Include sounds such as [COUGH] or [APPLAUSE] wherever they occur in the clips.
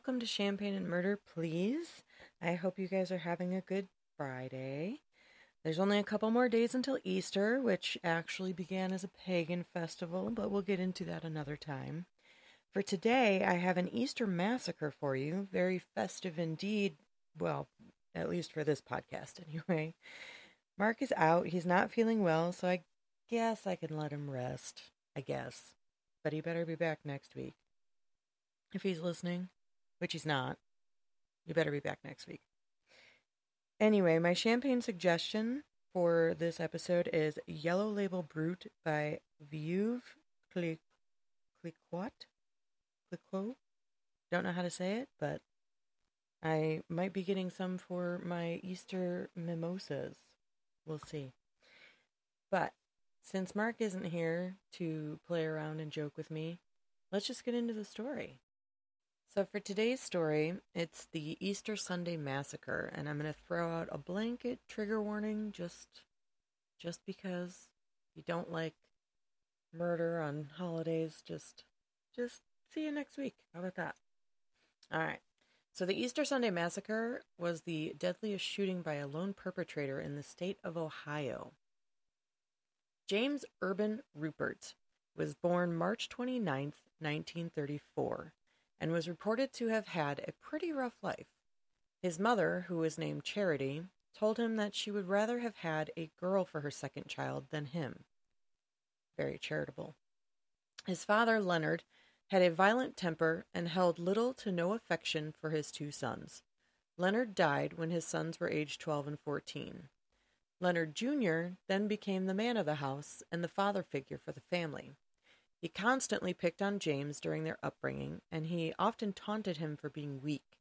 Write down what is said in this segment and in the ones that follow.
welcome to Champagne and Murder, please. I hope you guys are having a good Friday. There's only a couple more days until Easter, which actually began as a pagan festival, but we'll get into that another time. For today, I have an Easter massacre for you. Very festive indeed. Well, at least for this podcast, [LAUGHS] anyway. Mark is out. He's not feeling well, so I guess I can let him rest. I guess. But he better be back next week. If he's listening, which he's not, you better be back next week. Anyway, my champagne suggestion for this episode is Yellow Label Brut by Veuve Clicquot. Clicquot? Don't know how to say it, but I might be getting some for my Easter mimosas. We'll see. But since Mark isn't here to play around and joke with me, let's just get into the story. So, for today's story, it's the Easter Sunday Massacre, and I'm going to throw out a blanket trigger warning just just because you don't like murder on holidays, just just see you next week. How about that? All right. So, the Easter Sunday Massacre was the deadliest shooting by a lone perpetrator in the state of Ohio. James Urban Ruppert was born March 29, 1934 and was reported to have had a pretty rough life. His mother, who was named Charity, told him that she would rather have had a girl for her second child than him. Very charitable. His father, Leonard, had a violent temper and held little to no affection for his two sons. Leonard died when his sons were aged 12 and 14. Leonard Jr. then became the man of the house and the father figure for the family. He constantly picked on James during their upbringing, and he often taunted him for being weak.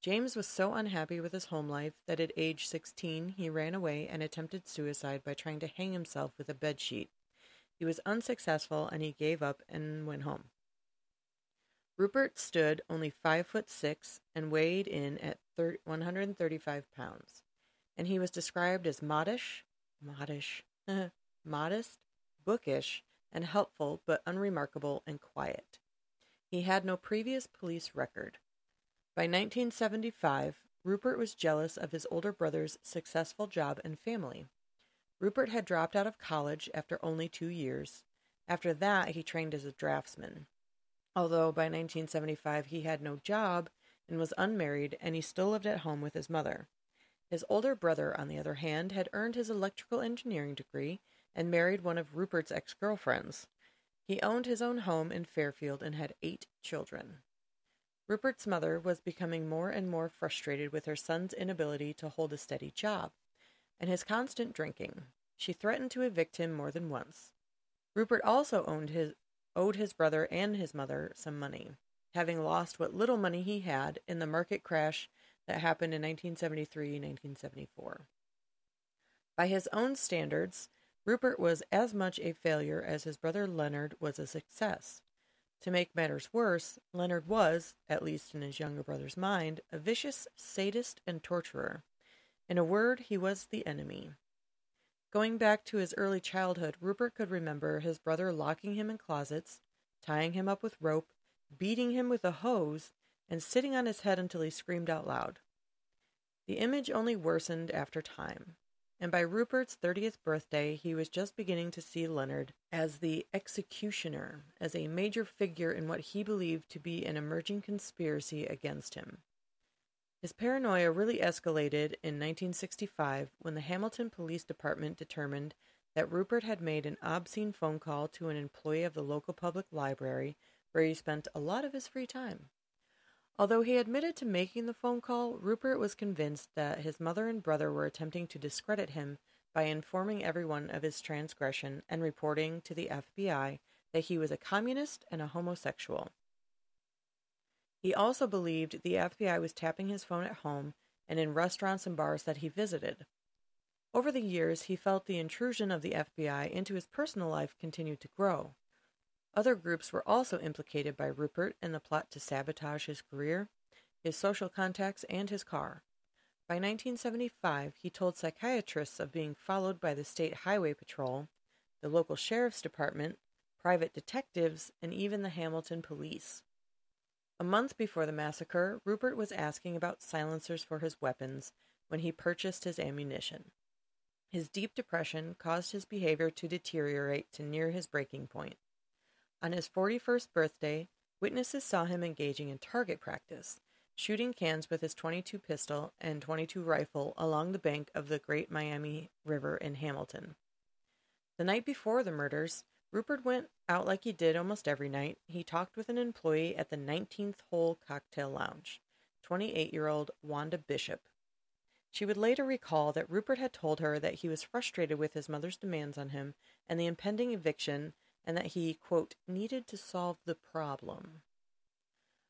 James was so unhappy with his home life that at age 16 he ran away and attempted suicide by trying to hang himself with a bedsheet. He was unsuccessful and he gave up and went home. Ruppert stood only five foot six and weighed in at 135 pounds, and he was described as modish, modish, [LAUGHS] modest, bookish, and helpful but unremarkable and quiet. He had no previous police record. By 1975, Ruppert was jealous of his older brother's successful job and family. Ruppert had dropped out of college after only two years. After that, he trained as a draftsman. Although by 1975 he had no job and was unmarried, and he still lived at home with his mother. His older brother, on the other hand, had earned his electrical engineering degree and married one of Ruppert's ex girlfriends. He owned his own home in Fairfield and had eight children. Ruppert's mother was becoming more and more frustrated with her son's inability to hold a steady job and his constant drinking. She threatened to evict him more than once. Ruppert also his, owed his brother and his mother some money, having lost what little money he had in the market crash that happened in 1973 1974. By his own standards, Ruppert was as much a failure as his brother Leonard was a success. To make matters worse, Leonard was, at least in his younger brother's mind, a vicious sadist and torturer. In a word, he was the enemy. Going back to his early childhood, Ruppert could remember his brother locking him in closets, tying him up with rope, beating him with a hose, and sitting on his head until he screamed out loud. The image only worsened after time and by Ruppert's 30th birthday, he was just beginning to see Leonard as the executioner, as a major figure in what he believed to be an emerging conspiracy against him. His paranoia really escalated in 1965 when the Hamilton Police Department determined that Ruppert had made an obscene phone call to an employee of the local public library where he spent a lot of his free time. Although he admitted to making the phone call, Ruppert was convinced that his mother and brother were attempting to discredit him by informing everyone of his transgression and reporting to the FBI that he was a communist and a homosexual. He also believed the FBI was tapping his phone at home and in restaurants and bars that he visited. Over the years, he felt the intrusion of the FBI into his personal life continued to grow. Other groups were also implicated by Ruppert in the plot to sabotage his career, his social contacts, and his car. By 1975, he told psychiatrists of being followed by the State Highway Patrol, the local sheriff's department, private detectives, and even the Hamilton police. A month before the massacre, Ruppert was asking about silencers for his weapons when he purchased his ammunition. His deep depression caused his behavior to deteriorate to near his breaking point. On his 41st birthday, witnesses saw him engaging in target practice, shooting cans with his 22 pistol and 22 rifle along the bank of the Great Miami River in Hamilton. The night before the murders, Ruppert went out like he did almost every night. He talked with an employee at the 19th Hole Cocktail Lounge, 28 year old Wanda Bishop. She would later recall that Ruppert had told her that he was frustrated with his mother's demands on him and the impending eviction, and that he, quote, needed to solve the problem.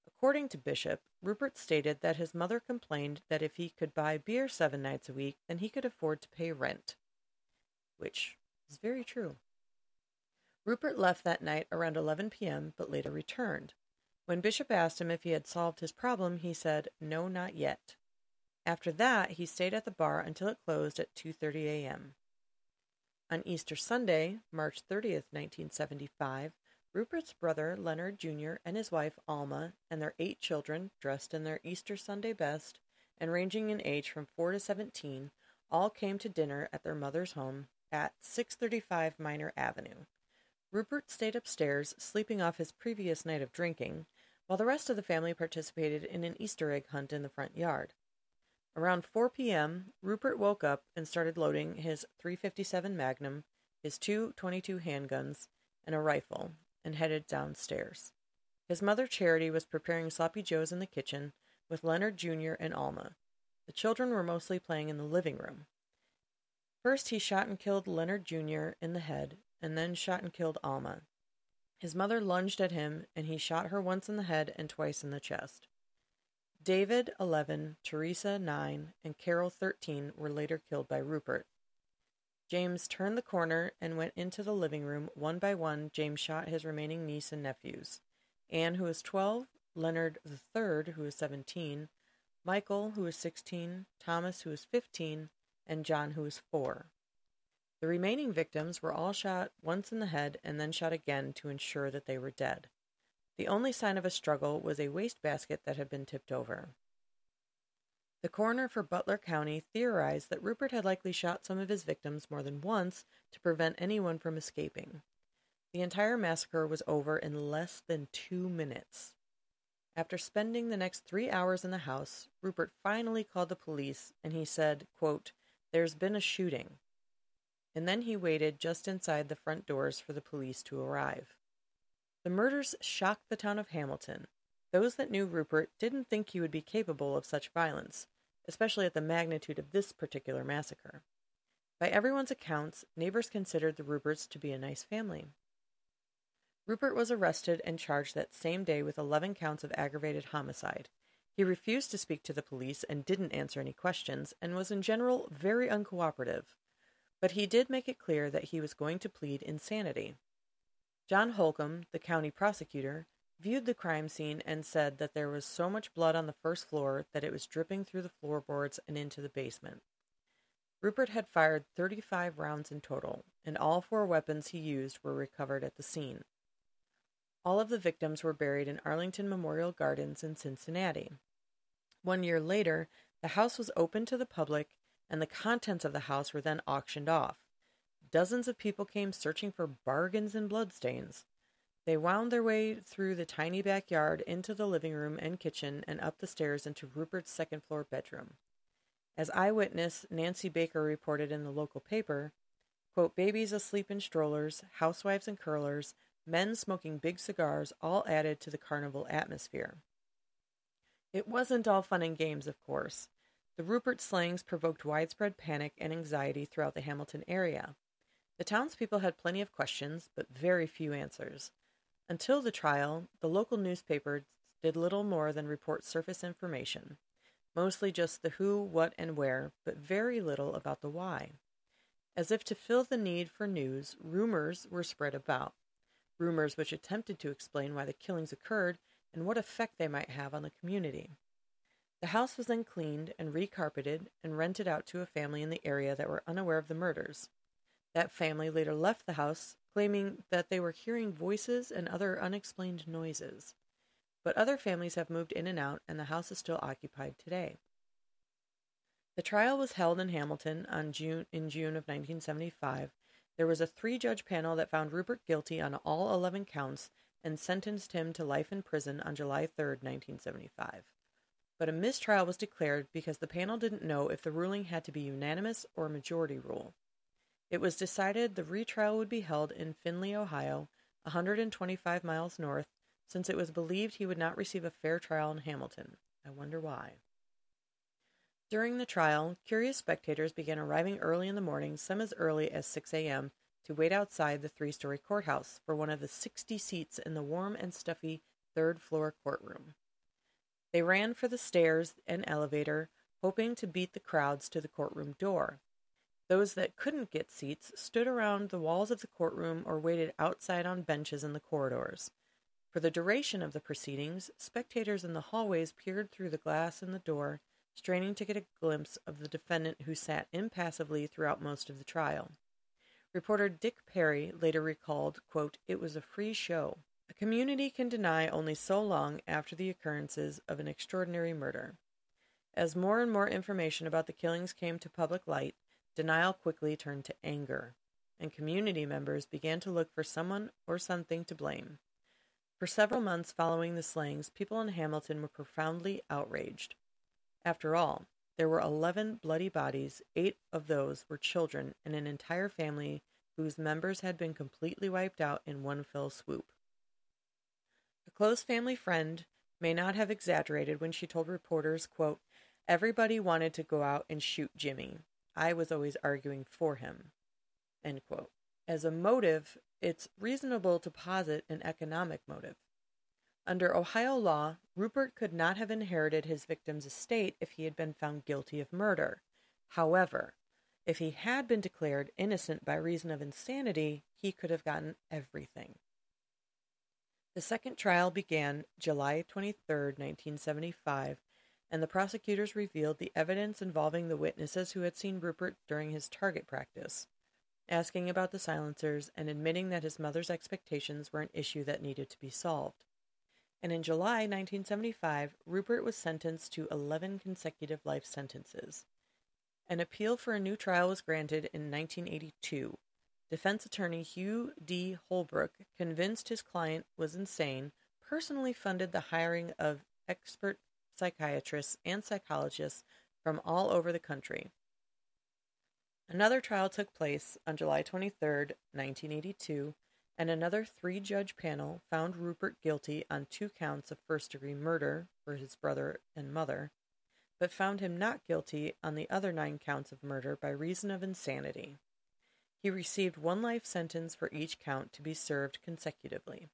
According to Bishop, Ruppert stated that his mother complained that if he could buy beer seven nights a week, then he could afford to pay rent. Which is very true. Ruppert left that night around 11 p.m., but later returned. When Bishop asked him if he had solved his problem, he said, "No, not yet." After that, he stayed at the bar until it closed at 2:30 a.m. On Easter Sunday, March 30th, 1975, Ruppert's brother Leonard Jr. and his wife Alma and their eight children, dressed in their Easter Sunday best and ranging in age from 4 to 17, all came to dinner at their mother's home at 635 Minor Avenue. Ruppert stayed upstairs, sleeping off his previous night of drinking, while the rest of the family participated in an Easter egg hunt in the front yard. Around 4 p.m., Ruppert woke up and started loading his 357 Magnum, his two 22 handguns, and a rifle, and headed downstairs. His mother Charity was preparing sloppy joes in the kitchen with Leonard Jr. and Alma. The children were mostly playing in the living room. First, he shot and killed Leonard Jr. in the head and then shot and killed Alma. His mother lunged at him, and he shot her once in the head and twice in the chest. David, 11, Teresa, 9, and Carol, 13, were later killed by Ruppert. James turned the corner and went into the living room. One by one, James shot his remaining niece and nephews Anne, who was 12, Leonard III, who was 17, Michael, who was 16, Thomas, who was 15, and John, who was 4. The remaining victims were all shot once in the head and then shot again to ensure that they were dead. The only sign of a struggle was a wastebasket that had been tipped over. The coroner for Butler County theorized that Ruppert had likely shot some of his victims more than once to prevent anyone from escaping. The entire massacre was over in less than two minutes. After spending the next three hours in the house, Ruppert finally called the police and he said, quote, There's been a shooting and then he waited just inside the front doors for the police to arrive. The murders shocked the town of Hamilton. Those that knew Ruppert didn't think he would be capable of such violence, especially at the magnitude of this particular massacre. By everyone's accounts, neighbors considered the Rupperts to be a nice family. Ruppert was arrested and charged that same day with 11 counts of aggravated homicide. He refused to speak to the police and didn't answer any questions, and was in general very uncooperative but he did make it clear that he was going to plead insanity. John Holcomb, the county prosecutor, viewed the crime scene and said that there was so much blood on the first floor that it was dripping through the floorboards and into the basement. Ruppert had fired 35 rounds in total, and all four weapons he used were recovered at the scene. All of the victims were buried in Arlington Memorial Gardens in Cincinnati. One year later, the house was opened to the public and the contents of the house were then auctioned off. Dozens of people came searching for bargains and bloodstains. They wound their way through the tiny backyard into the living room and kitchen and up the stairs into Ruppert's second floor bedroom. As eyewitness Nancy Baker reported in the local paper, quote, babies asleep in strollers, housewives in curlers, men smoking big cigars all added to the carnival atmosphere. It wasn't all fun and games, of course. The Ruppert slayings provoked widespread panic and anxiety throughout the Hamilton area. The townspeople had plenty of questions, but very few answers. Until the trial, the local newspapers did little more than report surface information, mostly just the who, what, and where, but very little about the why. As if to fill the need for news, rumors were spread about. Rumors which attempted to explain why the killings occurred and what effect they might have on the community. The house was then cleaned and recarpeted and rented out to a family in the area that were unaware of the murders. That family later left the house, claiming that they were hearing voices and other unexplained noises. but other families have moved in and out, and the house is still occupied today. The trial was held in Hamilton on June, in June of 1975. There was a three judge panel that found Ruppert guilty on all 11 counts and sentenced him to life in prison on July 3, 1975. But a mistrial was declared because the panel didn't know if the ruling had to be unanimous or majority rule. It was decided the retrial would be held in Findlay, Ohio, 125 miles north, since it was believed he would not receive a fair trial in Hamilton. I wonder why. During the trial, curious spectators began arriving early in the morning, some as early as 6 a.m., to wait outside the three story courthouse for one of the 60 seats in the warm and stuffy third floor courtroom. They ran for the stairs and elevator, hoping to beat the crowds to the courtroom door. Those that couldn't get seats stood around the walls of the courtroom or waited outside on benches in the corridors. For the duration of the proceedings, spectators in the hallways peered through the glass in the door, straining to get a glimpse of the defendant who sat impassively throughout most of the trial. Reporter Dick Perry later recalled, quote, It was a free show. A community can deny only so long after the occurrences of an extraordinary murder. As more and more information about the killings came to public light, denial quickly turned to anger, and community members began to look for someone or something to blame. For several months following the slayings, people in Hamilton were profoundly outraged. After all, there were 11 bloody bodies, eight of those were children, and an entire family whose members had been completely wiped out in one fell swoop. A close family friend may not have exaggerated when she told reporters, quote, Everybody wanted to go out and shoot Jimmy. I was always arguing for him. As a motive, it's reasonable to posit an economic motive. Under Ohio law, Ruppert could not have inherited his victim's estate if he had been found guilty of murder. However, if he had been declared innocent by reason of insanity, he could have gotten everything. The second trial began July 23, 1975, and the prosecutors revealed the evidence involving the witnesses who had seen Ruppert during his target practice, asking about the silencers and admitting that his mother's expectations were an issue that needed to be solved and in July 1975, Ruppert was sentenced to 11 consecutive life sentences. An appeal for a new trial was granted in 1982. Defense attorney Hugh D. Holbrook, convinced his client was insane, personally funded the hiring of expert psychiatrists and psychologists from all over the country. Another trial took place on July 23, 1982, and another three judge panel found Ruppert guilty on two counts of first degree murder for his brother and mother, but found him not guilty on the other nine counts of murder by reason of insanity. He received one life sentence for each count to be served consecutively.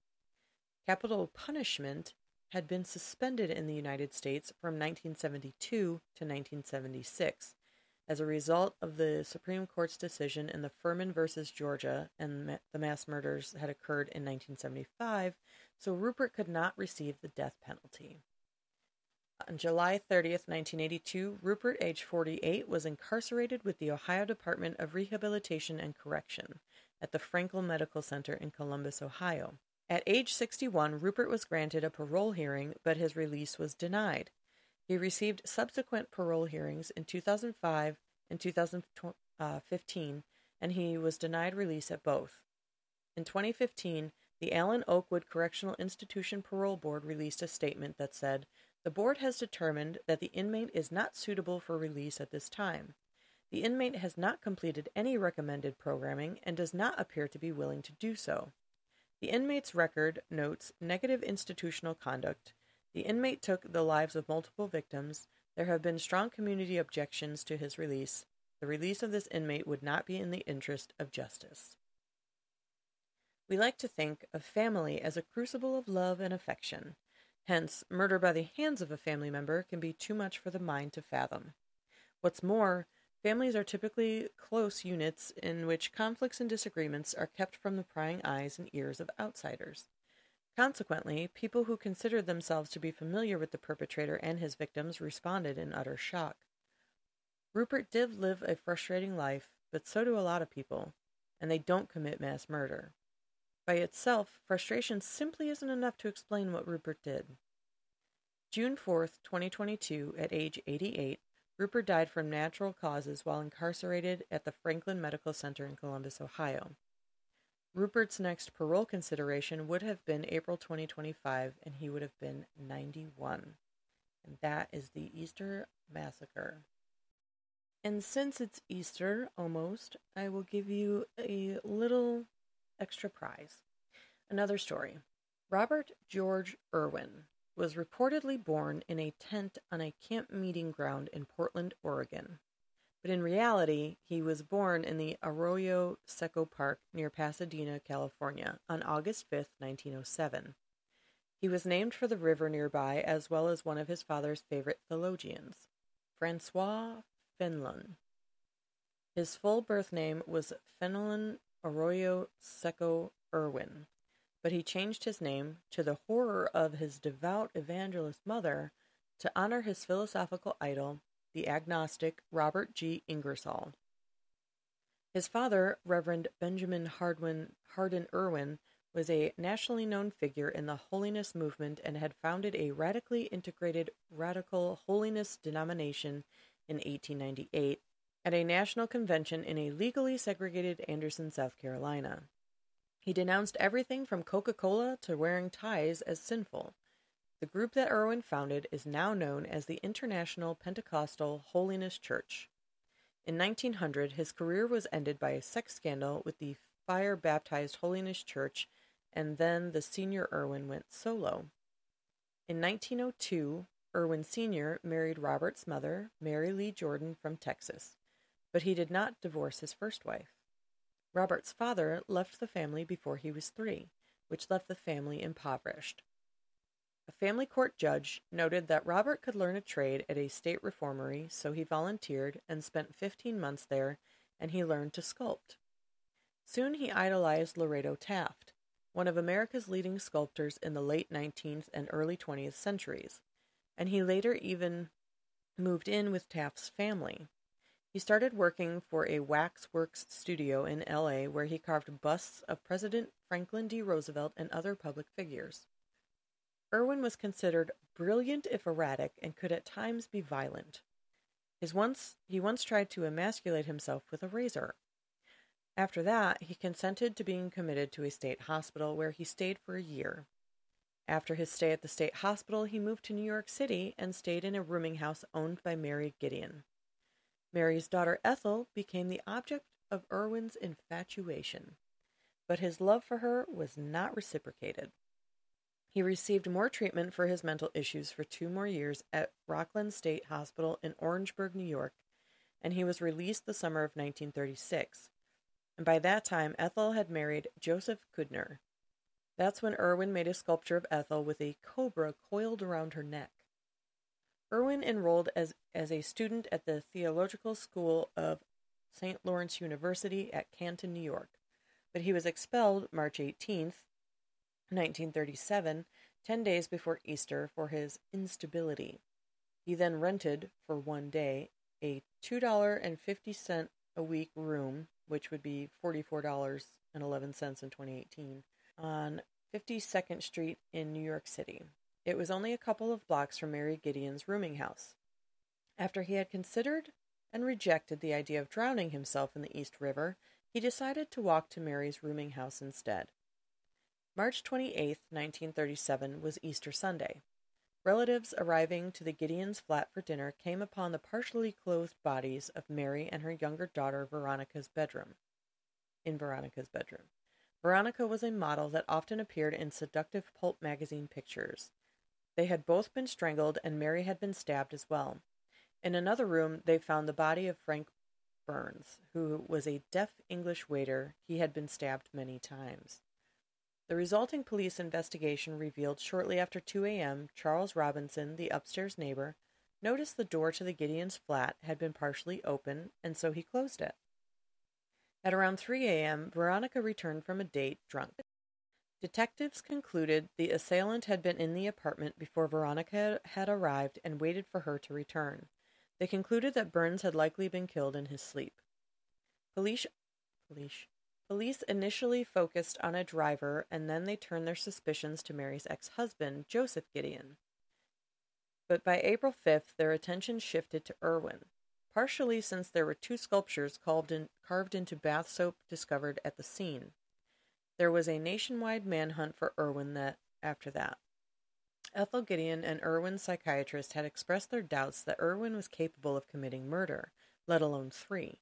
Capital punishment had been suspended in the United States from 1972 to 1976 as a result of the Supreme Court's decision in the Furman versus Georgia and the mass murders had occurred in 1975, so Ruppert could not receive the death penalty. On July 30th, 1982, Ruppert, age 48, was incarcerated with the Ohio Department of Rehabilitation and Correction at the Franklin Medical Center in Columbus, Ohio. At age 61, Ruppert was granted a parole hearing, but his release was denied. He received subsequent parole hearings in 2005 and 2015, uh, and he was denied release at both. In 2015, the Allen Oakwood Correctional Institution Parole Board released a statement that said, The board has determined that the inmate is not suitable for release at this time. The inmate has not completed any recommended programming and does not appear to be willing to do so. The inmate's record notes negative institutional conduct the inmate took the lives of multiple victims. There have been strong community objections to his release. The release of this inmate would not be in the interest of justice. We like to think of family as a crucible of love and affection. Hence, murder by the hands of a family member can be too much for the mind to fathom. What's more, families are typically close units in which conflicts and disagreements are kept from the prying eyes and ears of outsiders. Consequently, people who considered themselves to be familiar with the perpetrator and his victims responded in utter shock. Ruppert did live a frustrating life, but so do a lot of people, and they don't commit mass murder. By itself, frustration simply isn't enough to explain what Ruppert did. June 4th, 2022, at age 88, Ruppert died from natural causes while incarcerated at the Franklin Medical Center in Columbus, Ohio. Ruppert's next parole consideration would have been April 2025, and he would have been 91. And that is the Easter Massacre. And since it's Easter almost, I will give you a little extra prize. Another story. Robert George Irwin was reportedly born in a tent on a camp meeting ground in Portland, Oregon. But in reality, he was born in the Arroyo Seco Park near Pasadena, California, on August 5, 1907. He was named for the river nearby as well as one of his father's favorite theologians, Francois Fenelon. His full birth name was Fenelon Arroyo Seco Irwin, but he changed his name, to the horror of his devout evangelist mother, to honor his philosophical idol, the agnostic Robert G. Ingersoll. His father, Reverend Benjamin Hardwin, Hardin Irwin, was a nationally known figure in the holiness movement and had founded a radically integrated radical holiness denomination in 1898 at a national convention in a legally segregated Anderson, South Carolina. He denounced everything from Coca Cola to wearing ties as sinful. The group that Irwin founded is now known as the International Pentecostal Holiness Church. In 1900, his career was ended by a sex scandal with the fire baptized Holiness Church, and then the senior Irwin went solo. In 1902, Irwin Sr. married Robert's mother, Mary Lee Jordan from Texas, but he did not divorce his first wife. Robert's father left the family before he was three, which left the family impoverished. A family court judge noted that Robert could learn a trade at a state reformatory, so he volunteered and spent 15 months there, and he learned to sculpt. Soon he idolized Lorado Taft, one of America's leading sculptors in the late 19th and early 20th centuries and he later even moved in with Taft's family. He started working for a waxworks studio in LA where he carved busts of President Franklin D. Roosevelt and other public figures. Irwin was considered brilliant if erratic and could at times be violent. His once, he once tried to emasculate himself with a razor. After that, he consented to being committed to a state hospital where he stayed for a year. After his stay at the state hospital, he moved to New York City and stayed in a rooming house owned by Mary Gedeon. Mary's daughter Ethel became the object of Irwin's infatuation, but his love for her was not reciprocated. He received more treatment for his mental issues for two more years at Rockland State Hospital in Orangeburg, New York, and he was released the summer of 1936. And by that time, Ethel had married Joseph Kudner, that's when Irwin made a sculpture of Ethel with a cobra coiled around her neck. Irwin enrolled as, as a student at the Theological School of St. Lawrence University at Canton, New York, but he was expelled March 18, 1937, 10 days before Easter, for his instability. He then rented, for one day, a $2.50 a week room, which would be $44.11 in 2018, on 52nd Street in New York City. It was only a couple of blocks from Mary Gedeon's rooming house. After he had considered and rejected the idea of drowning himself in the East River, he decided to walk to Mary's rooming house instead. March 28, 1937, was Easter Sunday. Relatives arriving to the Gedeons' flat for dinner came upon the partially clothed bodies of Mary and her younger daughter Veronica's bedroom. In Veronica's bedroom. Veronica was a model that often appeared in seductive pulp magazine pictures. They had both been strangled, and Mary had been stabbed as well. In another room, they found the body of Frank Burns, who was a deaf English waiter. He had been stabbed many times. The resulting police investigation revealed shortly after 2 a.m. Charles Robinson, the upstairs neighbor, noticed the door to the Gedeons' flat had been partially open, and so he closed it. At around 3 a.m., Veronica returned from a date drunk. Detectives concluded the assailant had been in the apartment before Veronica had arrived and waited for her to return. They concluded that Burns had likely been killed in his sleep. Police, police, police initially focused on a driver and then they turned their suspicions to Mary's ex husband, Joseph Gedeon. But by April 5th, their attention shifted to Irwin, partially since there were two sculptures carved, in, carved into bath soap discovered at the scene. There was a nationwide manhunt for Irwin that after that. Ethel Gedeon and Irwin's psychiatrist had expressed their doubts that Irwin was capable of committing murder, let alone three.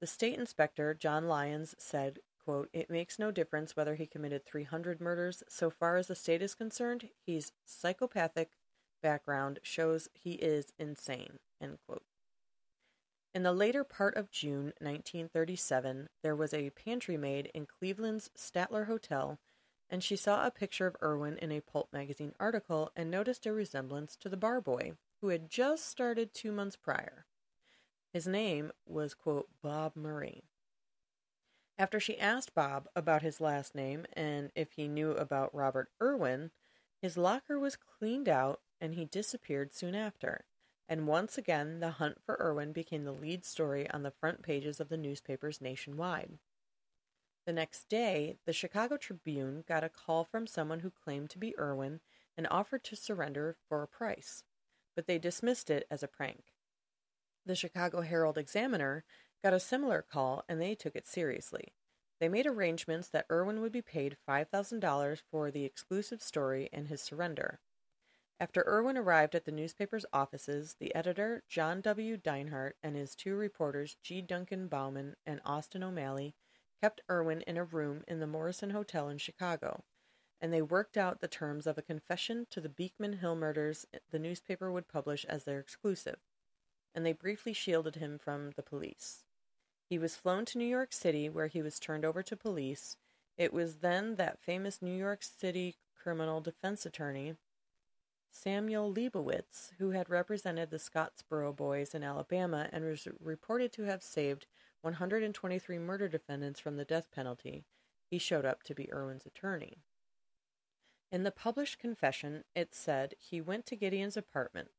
The state inspector, John Lyons, said, quote, It makes no difference whether he committed 300 murders. So far as the state is concerned, his psychopathic background shows he is insane, end quote. In the later part of June 1937, there was a pantry maid in Cleveland's Statler Hotel, and she saw a picture of Irwin in a Pulp magazine article and noticed a resemblance to the bar boy who had just started two months prior. His name was, quote, Bob Murray. After she asked Bob about his last name and if he knew about Robert Irwin, his locker was cleaned out and he disappeared soon after. And once again, the hunt for Irwin became the lead story on the front pages of the newspapers nationwide. The next day, the Chicago Tribune got a call from someone who claimed to be Irwin and offered to surrender for a price, but they dismissed it as a prank. The Chicago Herald Examiner got a similar call and they took it seriously. They made arrangements that Irwin would be paid $5,000 for the exclusive story and his surrender. After Irwin arrived at the newspaper's offices, the editor, John W. Deinhardt, and his two reporters, G. Duncan Bauman and Austin O'Malley, kept Irwin in a room in the Morrison Hotel in Chicago, and they worked out the terms of a confession to the Beekman Hill murders the newspaper would publish as their exclusive and they briefly shielded him from the police. He was flown to New York City, where he was turned over to police. It was then that famous New York City criminal defense attorney, Samuel Leibowitz, who had represented the Scottsboro Boys in Alabama and was reported to have saved 123 murder defendants from the death penalty, he showed up to be Irwin's attorney. In the published confession, it said he went to Gedeon's apartment,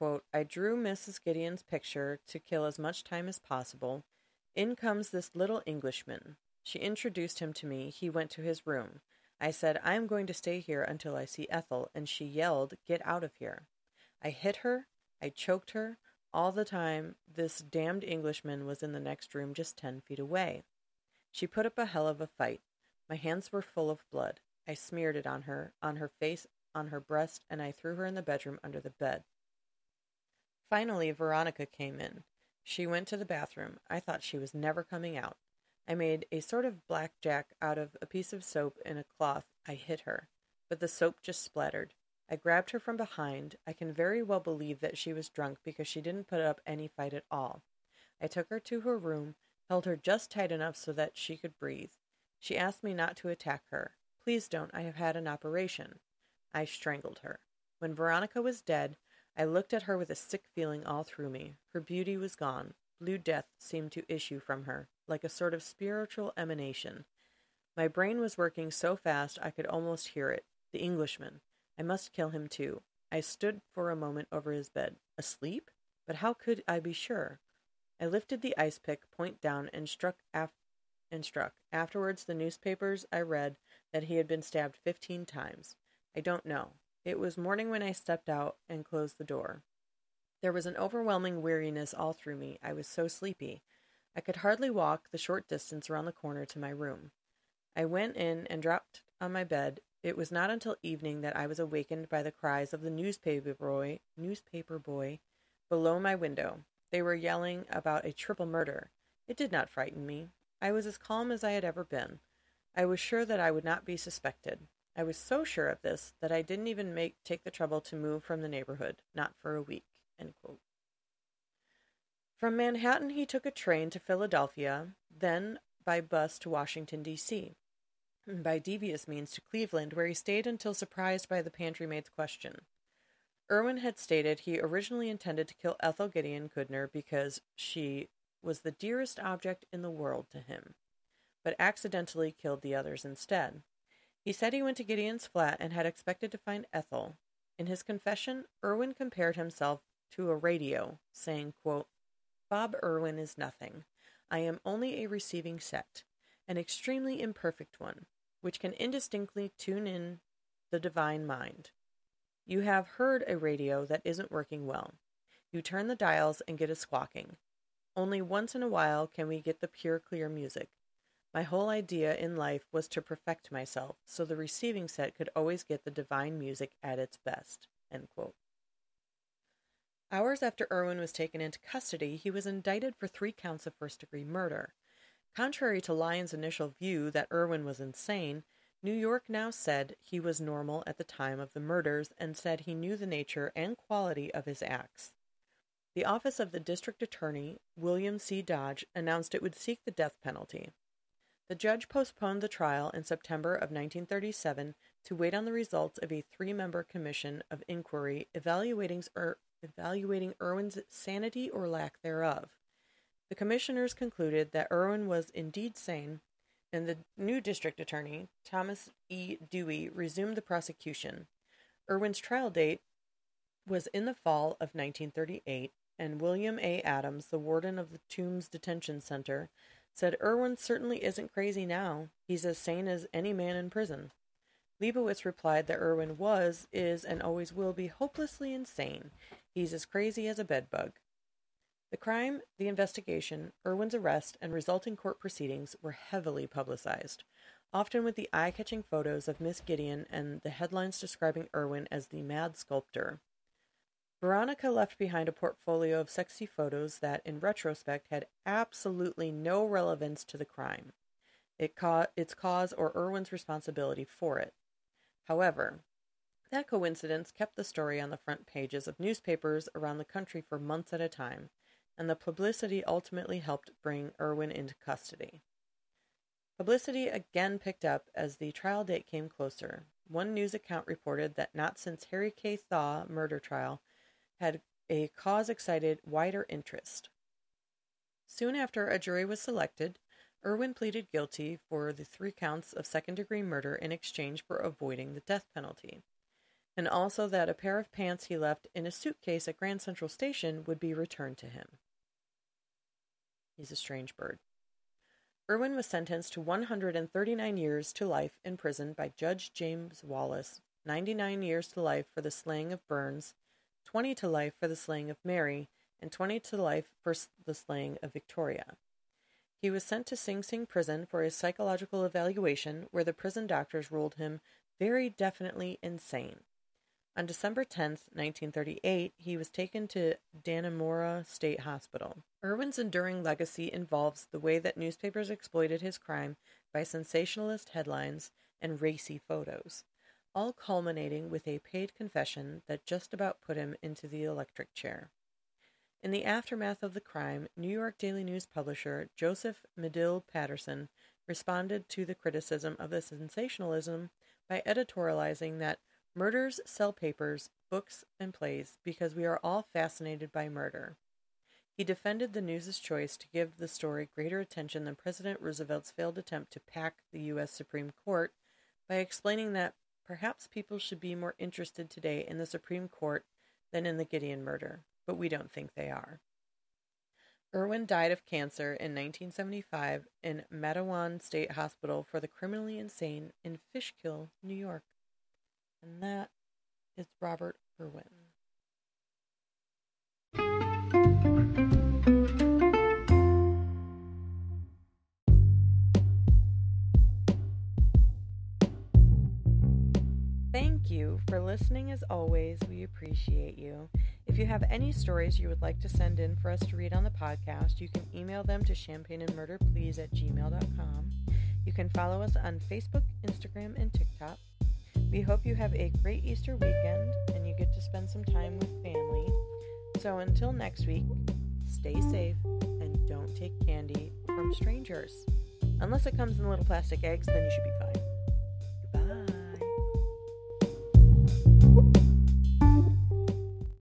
Quote, I drew Mrs. Gedeon's picture to kill as much time as possible. In comes this little Englishman. She introduced him to me. He went to his room. I said, I am going to stay here until I see Ethel, and she yelled, Get out of here. I hit her. I choked her. All the time, this damned Englishman was in the next room just ten feet away. She put up a hell of a fight. My hands were full of blood. I smeared it on her, on her face, on her breast, and I threw her in the bedroom under the bed. Finally, Veronica came in. She went to the bathroom. I thought she was never coming out. I made a sort of blackjack out of a piece of soap in a cloth. I hit her, but the soap just splattered. I grabbed her from behind. I can very well believe that she was drunk because she didn't put up any fight at all. I took her to her room, held her just tight enough so that she could breathe. She asked me not to attack her. Please don't, I have had an operation. I strangled her. When Veronica was dead, I looked at her with a sick feeling all through me. Her beauty was gone. Blue death seemed to issue from her, like a sort of spiritual emanation. My brain was working so fast I could almost hear it. The Englishman. I must kill him too. I stood for a moment over his bed. Asleep? But how could I be sure? I lifted the ice pick, point down, and struck af- and struck. Afterwards, the newspapers I read that he had been stabbed fifteen times. I don't know. It was morning when I stepped out and closed the door. There was an overwhelming weariness all through me. I was so sleepy. I could hardly walk the short distance around the corner to my room. I went in and dropped on my bed. It was not until evening that I was awakened by the cries of the newspaper boy, newspaper boy below my window. They were yelling about a triple murder. It did not frighten me. I was as calm as I had ever been. I was sure that I would not be suspected. I was so sure of this that I didn't even make take the trouble to move from the neighborhood, not for a week. From Manhattan he took a train to Philadelphia, then by bus to Washington, D.C., and by devious means to Cleveland, where he stayed until surprised by the pantry maid's question. Irwin had stated he originally intended to kill Ethel Gedeon Kudner because she was the dearest object in the world to him, but accidentally killed the others instead. He said he went to Gedeon's flat and had expected to find Ethel. In his confession, Irwin compared himself to a radio, saying, quote, Bob Irwin is nothing. I am only a receiving set, an extremely imperfect one, which can indistinctly tune in the divine mind. You have heard a radio that isn't working well. You turn the dials and get a squawking. Only once in a while can we get the pure, clear music. My whole idea in life was to perfect myself so the receiving set could always get the divine music at its best. Hours after Irwin was taken into custody, he was indicted for three counts of first degree murder. Contrary to Lyon's initial view that Irwin was insane, New York now said he was normal at the time of the murders and said he knew the nature and quality of his acts. The office of the district attorney, William C. Dodge, announced it would seek the death penalty. The judge postponed the trial in September of 1937 to wait on the results of a three member commission of inquiry evaluating, er, evaluating Irwin's sanity or lack thereof. The commissioners concluded that Irwin was indeed sane, and the new district attorney, Thomas E. Dewey, resumed the prosecution. Irwin's trial date was in the fall of 1938, and William A. Adams, the warden of the Tombs Detention Center, said Irwin certainly isn't crazy now. He's as sane as any man in prison. Leibowitz replied that Irwin was, is, and always will be hopelessly insane. He's as crazy as a bedbug. The crime, the investigation, Irwin's arrest, and resulting court proceedings were heavily publicized, often with the eye catching photos of Miss Gedeon and the headlines describing Irwin as the mad sculptor. Veronica left behind a portfolio of sexy photos that, in retrospect, had absolutely no relevance to the crime, it ca- its cause, or Irwin's responsibility for it. However, that coincidence kept the story on the front pages of newspapers around the country for months at a time, and the publicity ultimately helped bring Irwin into custody. Publicity again picked up as the trial date came closer. One news account reported that not since Harry K. Thaw murder trial had a cause excited wider interest. Soon after a jury was selected, Irwin pleaded guilty for the three counts of second degree murder in exchange for avoiding the death penalty, and also that a pair of pants he left in a suitcase at Grand Central Station would be returned to him. He's a strange bird. Irwin was sentenced to 139 years to life in prison by Judge James Wallace, 99 years to life for the slaying of Burns, 20 to life for the slaying of Mary, and 20 to life for the slaying of Victoria. He was sent to Sing Sing prison for his psychological evaluation, where the prison doctors ruled him very definitely insane. On December 10, 1938, he was taken to Dannemora State Hospital. Irwin's enduring legacy involves the way that newspapers exploited his crime by sensationalist headlines and racy photos all culminating with a paid confession that just about put him into the electric chair. In the aftermath of the crime, New York Daily News publisher Joseph Medill Patterson responded to the criticism of the sensationalism by editorializing that murders sell papers, books, and plays because we are all fascinated by murder. He defended the news's choice to give the story greater attention than President Roosevelt's failed attempt to pack the U.S. Supreme Court by explaining that Perhaps people should be more interested today in the Supreme Court than in the Gedeon murder, but we don't think they are. Irwin died of cancer in 1975 in Matteawan State Hospital for the Criminally Insane in Fishkill, New York. And that is Robert Irwin. Thank you for listening as always. We appreciate you. If you have any stories you would like to send in for us to read on the podcast, you can email them to champagneandmurderplease at gmail.com. You can follow us on Facebook, Instagram, and TikTok. We hope you have a great Easter weekend and you get to spend some time with family. So until next week, stay safe and don't take candy from strangers. Unless it comes in little plastic eggs, then you should be fine.